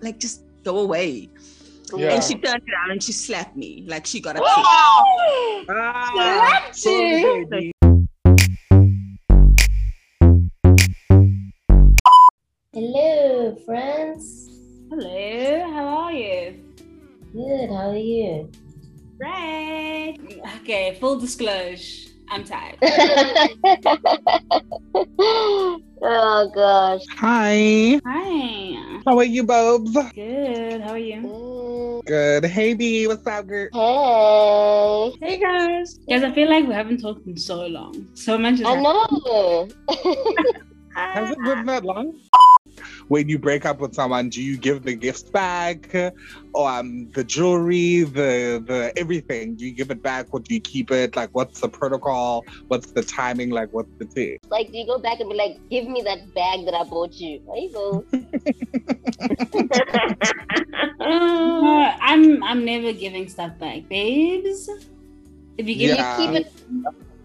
like just go away. Yeah. And she turned around and she slapped me. Like she got upset. Ah, Slapped you. Hello, friends. Hello, how are you? Good. How are you? Great. Okay, full disclosure, I'm tired. oh gosh. Hi. Hi. How are you, Bobs? Good. How are you? Good. Hey, B. What's up, girl? Hey. Hey guys. Guys, I feel like we haven't talked in so long. So much has I happened. know. Has it been that long? When you break up with someone, do you give the gifts back, or um, the jewelry, the the everything? Do you give it back, or do you keep it? Like, what's the protocol? What's the timing? Like, what's the thing? like, do you go back and be like, "Give me that bag that I bought you"? There you go. No, I'm I'm never giving stuff back, babes. If you give Yeah. me Keep it.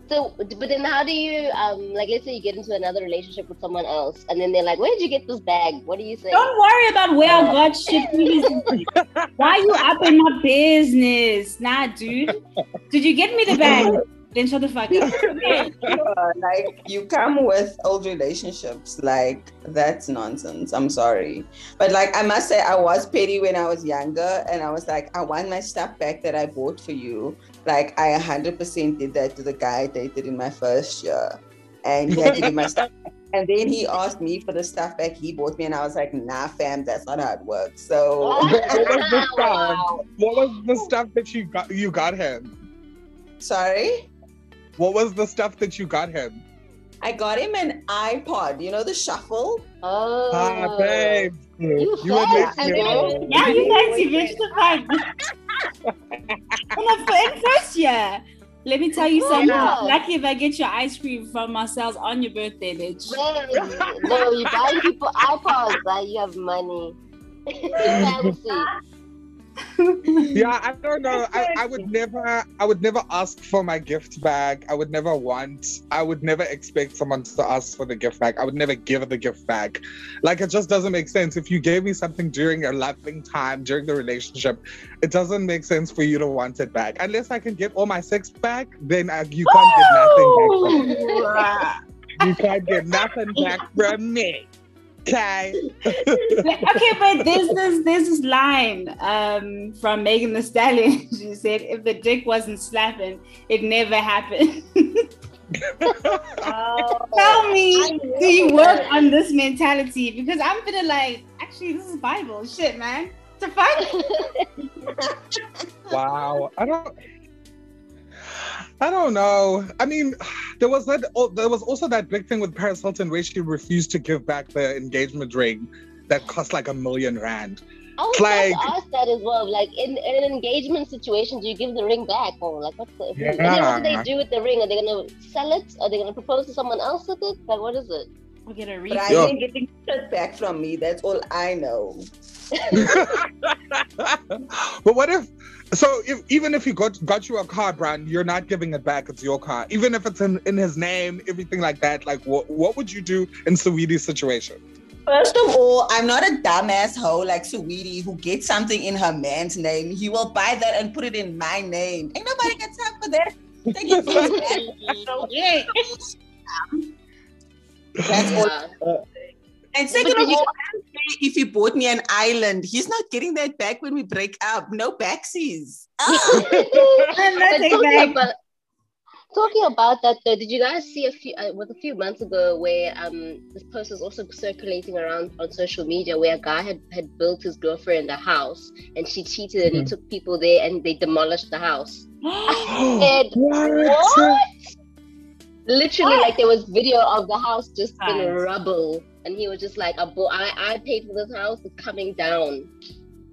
So, but then how do you um like? Let's say you get into another relationship with someone else, and then they're like, "Where did you get this bag? What do you say?" Don't worry about where I got shit. Why you up in my business? Nah, dude. Did you get me the bag? Then shut the fuck up. Like you come with old relationships like that's nonsense i'm sorry but like i must say i was petty when i was younger and i was like i want my stuff back that i bought for you like i 100% did that to the guy i dated in my first year and he had to give my stuff and then he asked me for the stuff back he bought me and i was like nah fam that's not how it works so What was the stuff? What was the stuff that you got? You got him. sorry What was the stuff that you got him? i got him an ipod you know the shuffle Oh. Ah, babe. You would fast, make girl. Yeah, you fancy bitch the fuck. in, the, in first year. Let me tell you something. Yeah. Lucky if I get your ice cream from Marcel's on your birthday, bitch. No, you buying people iPods, like you have money. Fancy. Yeah, I don't know. I, I would never I would never ask for my gift back. I would never want I would never expect someone to ask for the gift back. I would never give the gift back. Like it just doesn't make sense. If you gave me something during a loving time, during the relationship, it doesn't make sense for you to want it back. Unless I can get all my sex back, then uh, I, you can't get nothing back from me. You can't get nothing back from me. Okay. okay, but there's this there's this is line um, from Megan Thee Stallion. She said, "If the dick wasn't slapping, it never happened." Tell me, do you work on this mentality? Because I'm gonna like, actually, this is Bible shit, man. The fuck? Wow. I don't I don't know. I mean, there was that oh, there was also that big thing with Paris Hilton where she refused to give back the engagement ring that cost like a million rand. I was Like- about to ask that as well. Like in, in an engagement situation, do you give the ring back or like what's the? Yeah. And then what do they do with the ring? Are they gonna sell it? Are they gonna propose to someone else with it? Like what is it? We'll get a but read. i Yeah. ain't getting shit back from me that's all i know but what if so if even if he got got you a car, Brian, you're not giving it back, it's your car. Even if it's in, in his name, everything like that, like what what would you do in Saweetie's situation? First of all, I'm not a dumbass hoe like Saweetie who gets something in her man's name. He will buy that and put it in my name. Ain't nobody got time for that. Take it from his. So, Yeah. That's all. Uh, Yeah. And second But of did you- all, I don't care if he bought me an island, he's not getting that back when we break up. No backsies. Ah. I'm not But taking talking about, talking about that though, did you guys see a few uh, was a few months ago where um this post was also circulating around on social media where a guy had had built his girlfriend a house and she cheated and he Mhm. took people there and they demolished the house. And what? what? Literally, like there was video of the house just in rubble, and he was just like, "I bought, I, I paid for this house. It's coming down."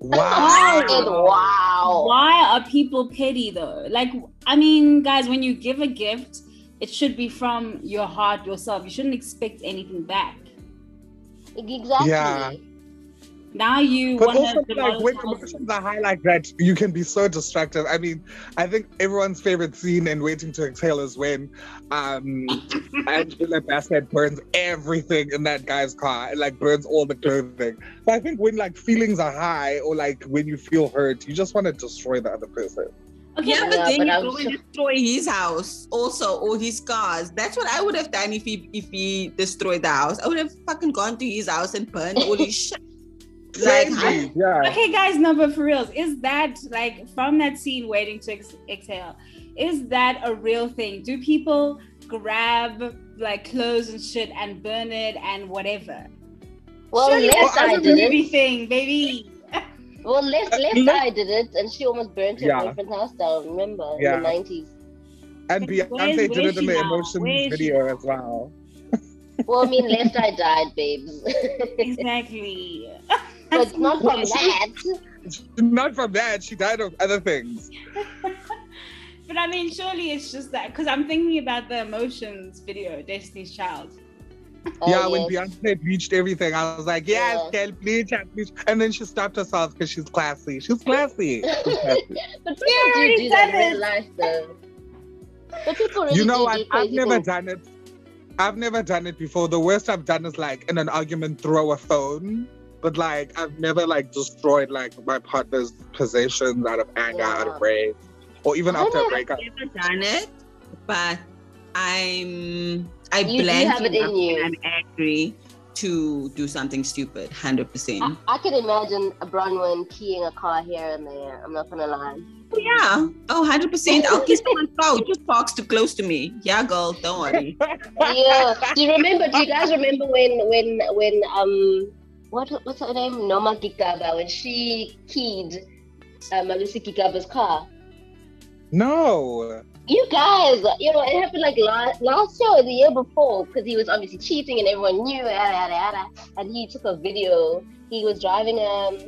Wow. And wow. Why are people petty though? Like, I mean, guys, when you give a gift, it should be from your heart yourself. You shouldn't expect anything back. Exactly. Yeah. Now you But also, to like when emotions are high like that, you can be so destructive. I mean, I think everyone's favorite scene in Waiting to Exhale is when um Angela Bassett burns everything in that guy's car and like burns all the clothing. So I think when like feelings are high or like when you feel hurt, you just want to destroy the other person. Okay, Yeah, but but Yeah, then but you I'm go and destroy his house also, or his cars. That's what I would have done if he if he destroyed the house. I would have fucking gone to his house and burned all his shit. Like, Same, yeah. Okay, guys, no, but for reals, is that like from that scene, waiting to ex- exhale? Is that a real thing? Do people grab like clothes and shit and burn it and whatever? Well, Surely left Well, I eye a did movie it. thing, baby. Well, left left Look- eye did it, and she almost burnt her Yeah. boyfriend's house down. Remember Yeah. in the nineties. And Where's- Beyonce did it in the now? emotions Where is she video now? as well. Well, I mean, Left Eye died, babes. exactly. But not from that. Not from that, she died of other things. But I mean, surely it's just that because I'm thinking about the emotions video, Destiny's Child. Oh, yeah, when yes. Beyonce reached everything, I was like, yes, Yeah. girl, please, yeah, please. And then she stopped herself because she's classy. She's classy. She's classy. But people You do already do that in real life, though. But people really you know what? I've crazy never things. done it. I've never done it before. The worst I've done is like in an argument, throw a phone. But like, I've never like destroyed like my partner's possessions out of anger, out of rage, or even I after a don't breakup. never done it, but I'm I You do blank have it in you. when I'm angry to do something stupid, hundred percent. I can imagine a Bronwyn keying a car here and there. I'm not gonna lie. Yeah, oh, 100 percent. I'll kiss someone's car who just parks too close to me. Yeah, girl, don't worry. yeah. Do you remember? Do you guys remember when when when um what what's her name? Norma Gigaba when she keyed uh, Malusi Gigaba's car? No. You guys, you know, it happened like last last year or the year before because he was obviously cheating and everyone knew, yada, yada, yada. and he took a video. He was driving um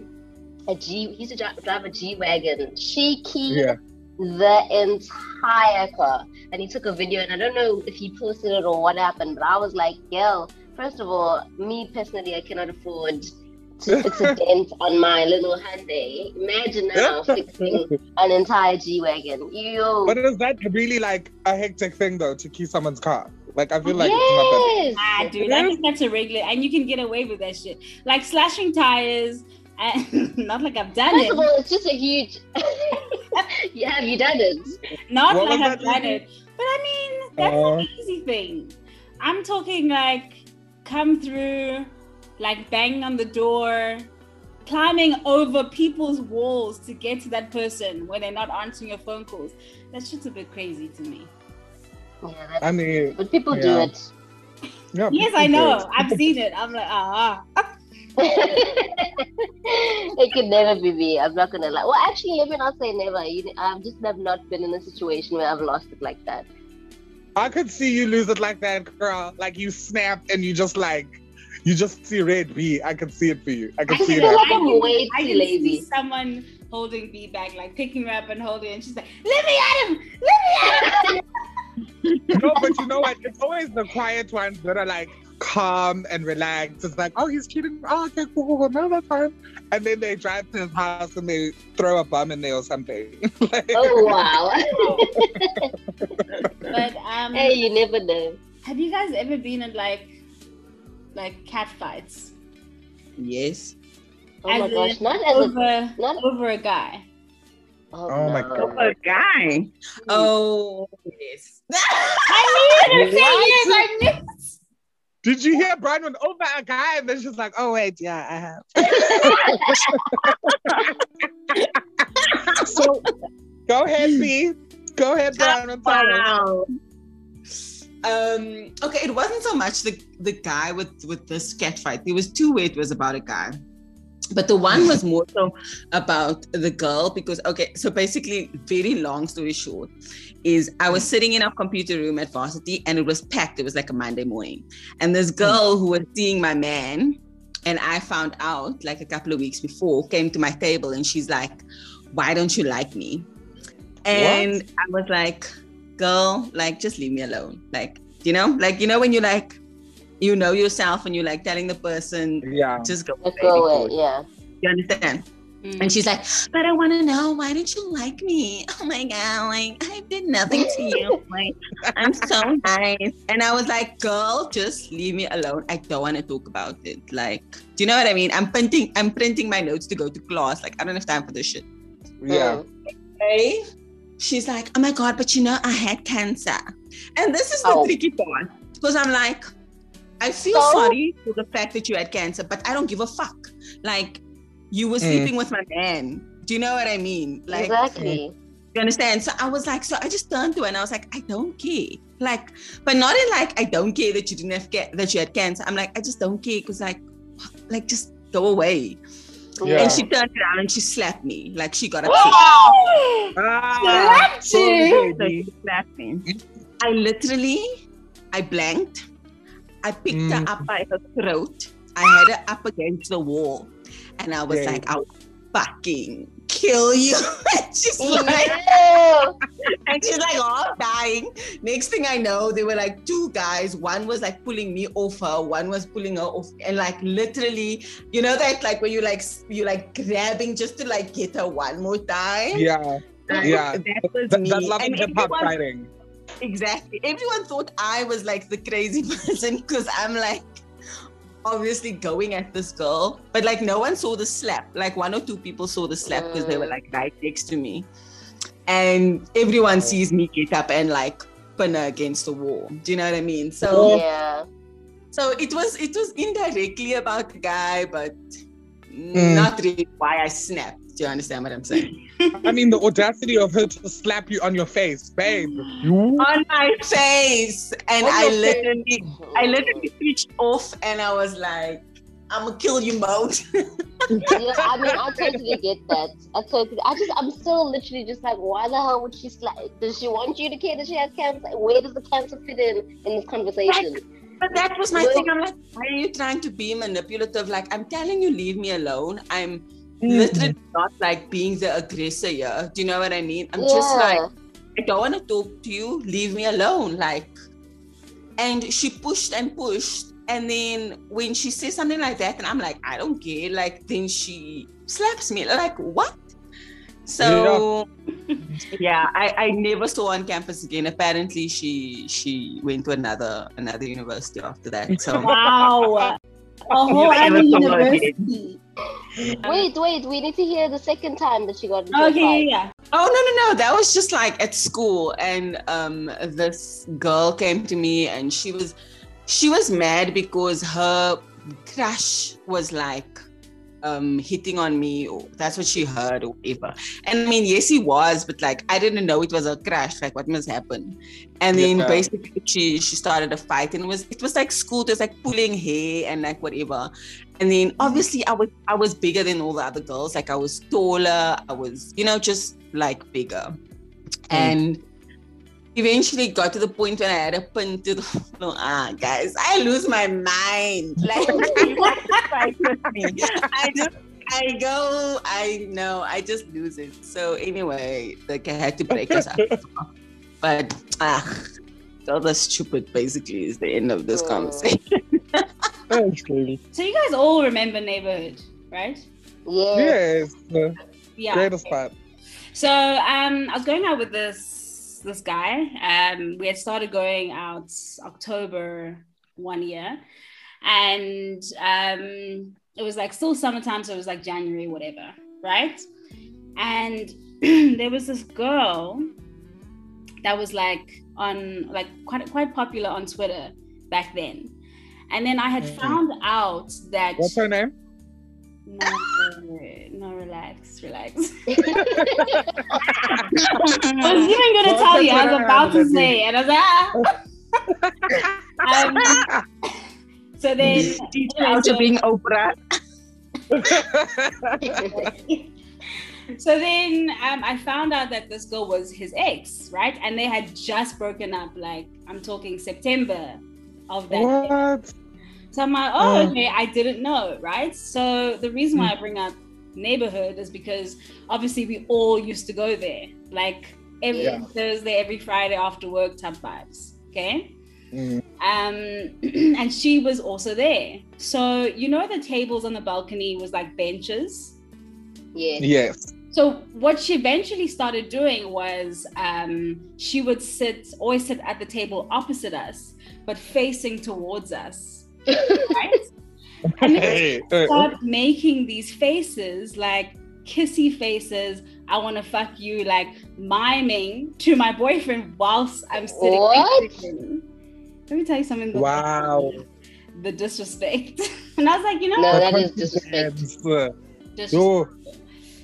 a G. He used to dri- drive a G wagon. She keyed Yeah. the entire car, and he took a video. And I don't know if he posted it or what happened, but I was like, "Girl, first of all, me personally, I cannot afford." To fix a dent on my little Hyundai. Imagine now fixing an entire G wagon. Yo, But is that really like a hectic thing though to key someone's car? Like I feel like it's not that. yes. Ah, dude, I think that's a regular, and you can get away with that shit. Like slashing tires, and not like I've done First it. of all, it's just a huge. yeah, have you done it? Not What like I've done movie? it. But I mean, that's Uh, an easy thing. I'm talking like come through, like banging on the door, climbing over people's walls to get to that person when they're not answering your phone calls. That's just a bit crazy to me. Yeah, I mean, but people do it. yeah, Yes, I know. it. I've seen it. I'm like, ah. it could never be me. I'm not gonna lie. Well, actually, let me not say never. You, I've just have not been in a situation where I've lost it like that. I could see you lose it like that, girl. Like you snap and you just like you just see red B. I could see it for you. I could I see feel that. like I'm way I too can lazy. see someone holding B back, like picking her up and holding, it, and she's like, "Let me at him! Let me at him!" no, but you know what? It's always the quiet ones that are like calm and relaxed. It's like, oh, he's cheating. Oh, okay, cool, cool, cool. No, that's fine. And then they drive to his house and they throw a bomb in there or something. Like- Oh wow! But um, hey, you never know. have you guys ever been in like, like cat fights Yes. Oh As my in gosh! Not as a over not. over a guy? Oh, Oh my no. Over a guy. Oh, yes. I knew you to say yes. I knew. Did you hear Brian went over a guy and then she's like, oh wait, yeah, I have. so go ahead, B. Go ahead, Brian. and tell us. Wow. Um, okay, it wasn't so much the the guy with with this cat fight. There was two where it was about a guy. But the one was more so about the girl because okay, so basically, very long story short, is I was sitting in our computer room at varsity and it was packed. It was like a Monday morning. And this hmm. girl who was seeing my man, and I found out like a couple of weeks before, came to my table and she's like, Why don't you like me? And I was like, girl, like just leave me alone. Like, you know, like you know when you're like, you know yourself and you're like telling the person, Yeah. just go. Let go go. it, yeah. You understand? Mm. And she's like, but I want to know why didn't you like me? Oh my god, like I did nothing to you. Like I'm so nice. And I was like, girl, just leave me alone. I don't want to talk about it. Like, do you know what I mean? I'm printing, I'm printing my notes to go to class. Like, I don't have time for this shit. Yeah. Mm. Okay. She's like, oh my god, but you know, I had cancer. And this is the Oh. tricky part. Because I'm like, I feel So? sorry for the fact that you had cancer, but I don't give a fuck. Like, you were Mm. sleeping with my man. Do you know what I mean? Like, exactly. you understand? So I was like, so I just turned to her and I was like, I don't care. Like, but not in like, I don't care that you didn't have ca- that you had cancer. I'm like, I just don't care because like, like just go away. Yeah. And she turned around and she slapped me. Like she got upset. Ah, Slapped you. So she slapped me. I literally, I blanked. I picked Mm. her up by her throat. I had her up against the wall. And I was Yeah. like, I'll fucking kill you. and she's like, Ew. and she's like, oh, dying. Next thing I know, there were like two guys. One was like pulling me off her, one was pulling her off, and like literally, you know that like when you like s- you like grabbing just to like get her one more time. Yeah. Like, yeah. that was That, me. that loving And hip hop everyone- fighting. Exactly. Everyone thought I was like the crazy person because I'm like obviously going at this girl, but like no one saw the slap. Like one or two people saw the slap because they were Mm. like right next to me, and everyone sees me get up and like pin her against the wall. Do you know what I mean? So Yeah. so it was it was indirectly about the guy, but Mm. not really why I snapped. Do you understand what I'm saying? I mean, the audacity of her to slap you on your face, babe. You? On my face, and On I your face. literally. I literally switched off and I was like, I'm gonna kill you, mode. yeah, I mean, I totally get that. I totally, I just, I'm still literally just like, why the hell would she slap? Does she want you to care that she has cancer? Where does the cancer fit in in this conversation? but that was my Well- thing. I'm like, why are you trying to be manipulative? Like, I'm telling you, leave me alone. I'm. Mm-hmm. literally not like being the aggressor here. Do you know what I mean? I'm just like, I don't want to talk to you. Leave me alone. Like, and she pushed and pushed. And then when she says something like that, and I'm like, I don't care. Like, then she slaps me. Like, what? So yeah, I, I never saw on campus again. Apparently she she went to another another university after that. So Wow. A whole other ever saw her again. university. Wait, wait, we need to hear the second time that she got into Okay, fight. yeah. Oh no no no! That was just like at school, and um, this girl came to me, and she was, she was mad because her crush was like, um, hitting on me. Or that's what she heard or whatever. And I mean, yes, he was, but like I didn't know it was a crash. Like what must happen? And then Yeah. basically she she started a fight, and it was it was like school. Was like pulling hair and like whatever. And then obviously I was I was bigger than all the other girls. Like I was taller. I was you know just like bigger. And eventually got to the point when I had a pin to the floor. Ah, guys, I lose my mind. Like you want to me. I just I go, I know, I just lose it. So anyway, like I had to break us up. But ah, all the stupid basically is the end of this Mm. conversation. So you guys all remember neighborhood, right? Yeah. Yes. The Yeah. greatest part. So um, I was going out with this this guy. Um, we had started going out October one year, and um, it was like still summertime, so it was like January, whatever, right? And there was this girl that was like on like quite quite popular on Twitter back then, and then I had Mhm. found out that What's her name? no, no, relax, relax. I was even gonna tell you. I was about to say, and I was like, ah. um, so then, Out being Oprah. so then, um, I found out that this girl was his ex, right? And they had just broken up. Like I'm talking September of that. what? So I'm like, oh, Uh. okay, I didn't know, right? So the reason why I bring up neighborhood is because obviously we all used to go there, like every Yeah. Thursday, every Friday after work type vibes. Okay. Mm. Um, and she was also there. So you know the tables on the balcony was like benches. Yeah. Yes. So what she eventually started doing was um, she would sit, always sit at the table opposite us, but facing towards us, right? and then Hey, she start making these faces, like kissy faces. I want to fuck you, like miming to my boyfriend whilst I'm sitting. What? next to him. Let me tell you something. Wow. The disrespect, and I was like, you know, No, what? that is disrespect. Disrespect. Yo,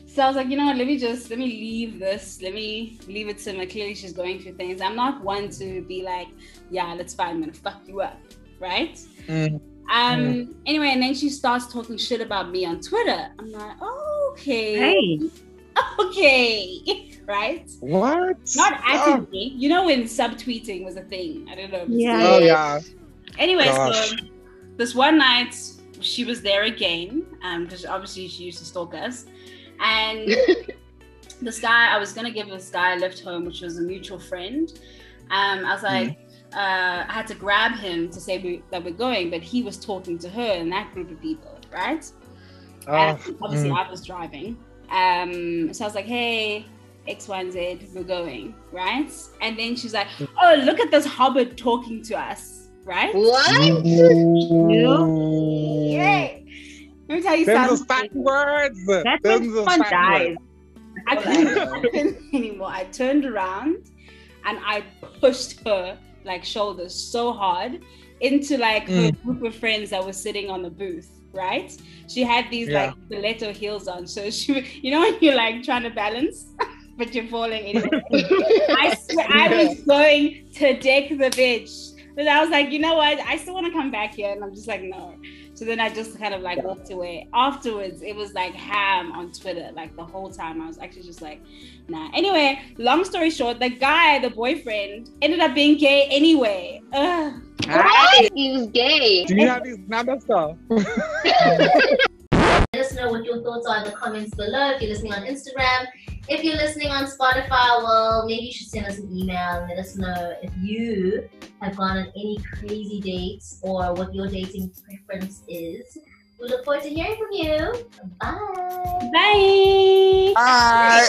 So I was like, you know what, let me just let me leave this. Let me leave it to her. Clearly she's going through things. I'm not one to be like, yeah, let's fine, I'm gonna fuck you up. Right? mm, Um anyway, and then she starts talking shit about me on Twitter. I'm like, oh, okay. Hey. Okay. right? what? Not Oh. You know when subtweeting was a thing. I don't know. Yeah. oh yeah. Anyway, Gosh. so this one night she was there again, um, because obviously she used to stalk us, and this guy I was gonna give this guy a lift home, which was a mutual friend. Um, I was like, uh, I had to grab him to say we, that we're going, but he was talking to her and that group of people, right? Oh, And obviously, mm. I was driving. Um, so I was like, hey, X, Y, and Z, we're going, right? And then she's like, oh, look at this hobbit talking to us, right? What? Ooh. Yay! Let me tell you Them something. fighting words. That's Them when the someone dies. words. I couldn't, I couldn't anymore. I turned around and I pushed her like shoulders so hard into like her Mm. group of friends that was sitting on the booth. Right? She had these Yeah. like stiletto heels on, so she, you know, when you're like trying to balance, but you're falling anyway. I swear, I was going to deck the bitch. But I was like, you know what? I still want to come back here. And I'm just like, no. So then I just kind of like walked away. Afterwards, it was like ham on Twitter. Like the whole time, I was actually just like, nah. Anyway, long story short, the guy, the boyfriend, ended up being gay anyway. Ugh. What? He was gay. Do you have his number, sir? Let us know what your thoughts are in the comments below. If you're listening on Instagram, if you're listening on Spotify, well, maybe you should send us an email and let us know if you have gone on any crazy dates or what your dating preference is. We look forward to hearing from you. Bye. Bye. Bye.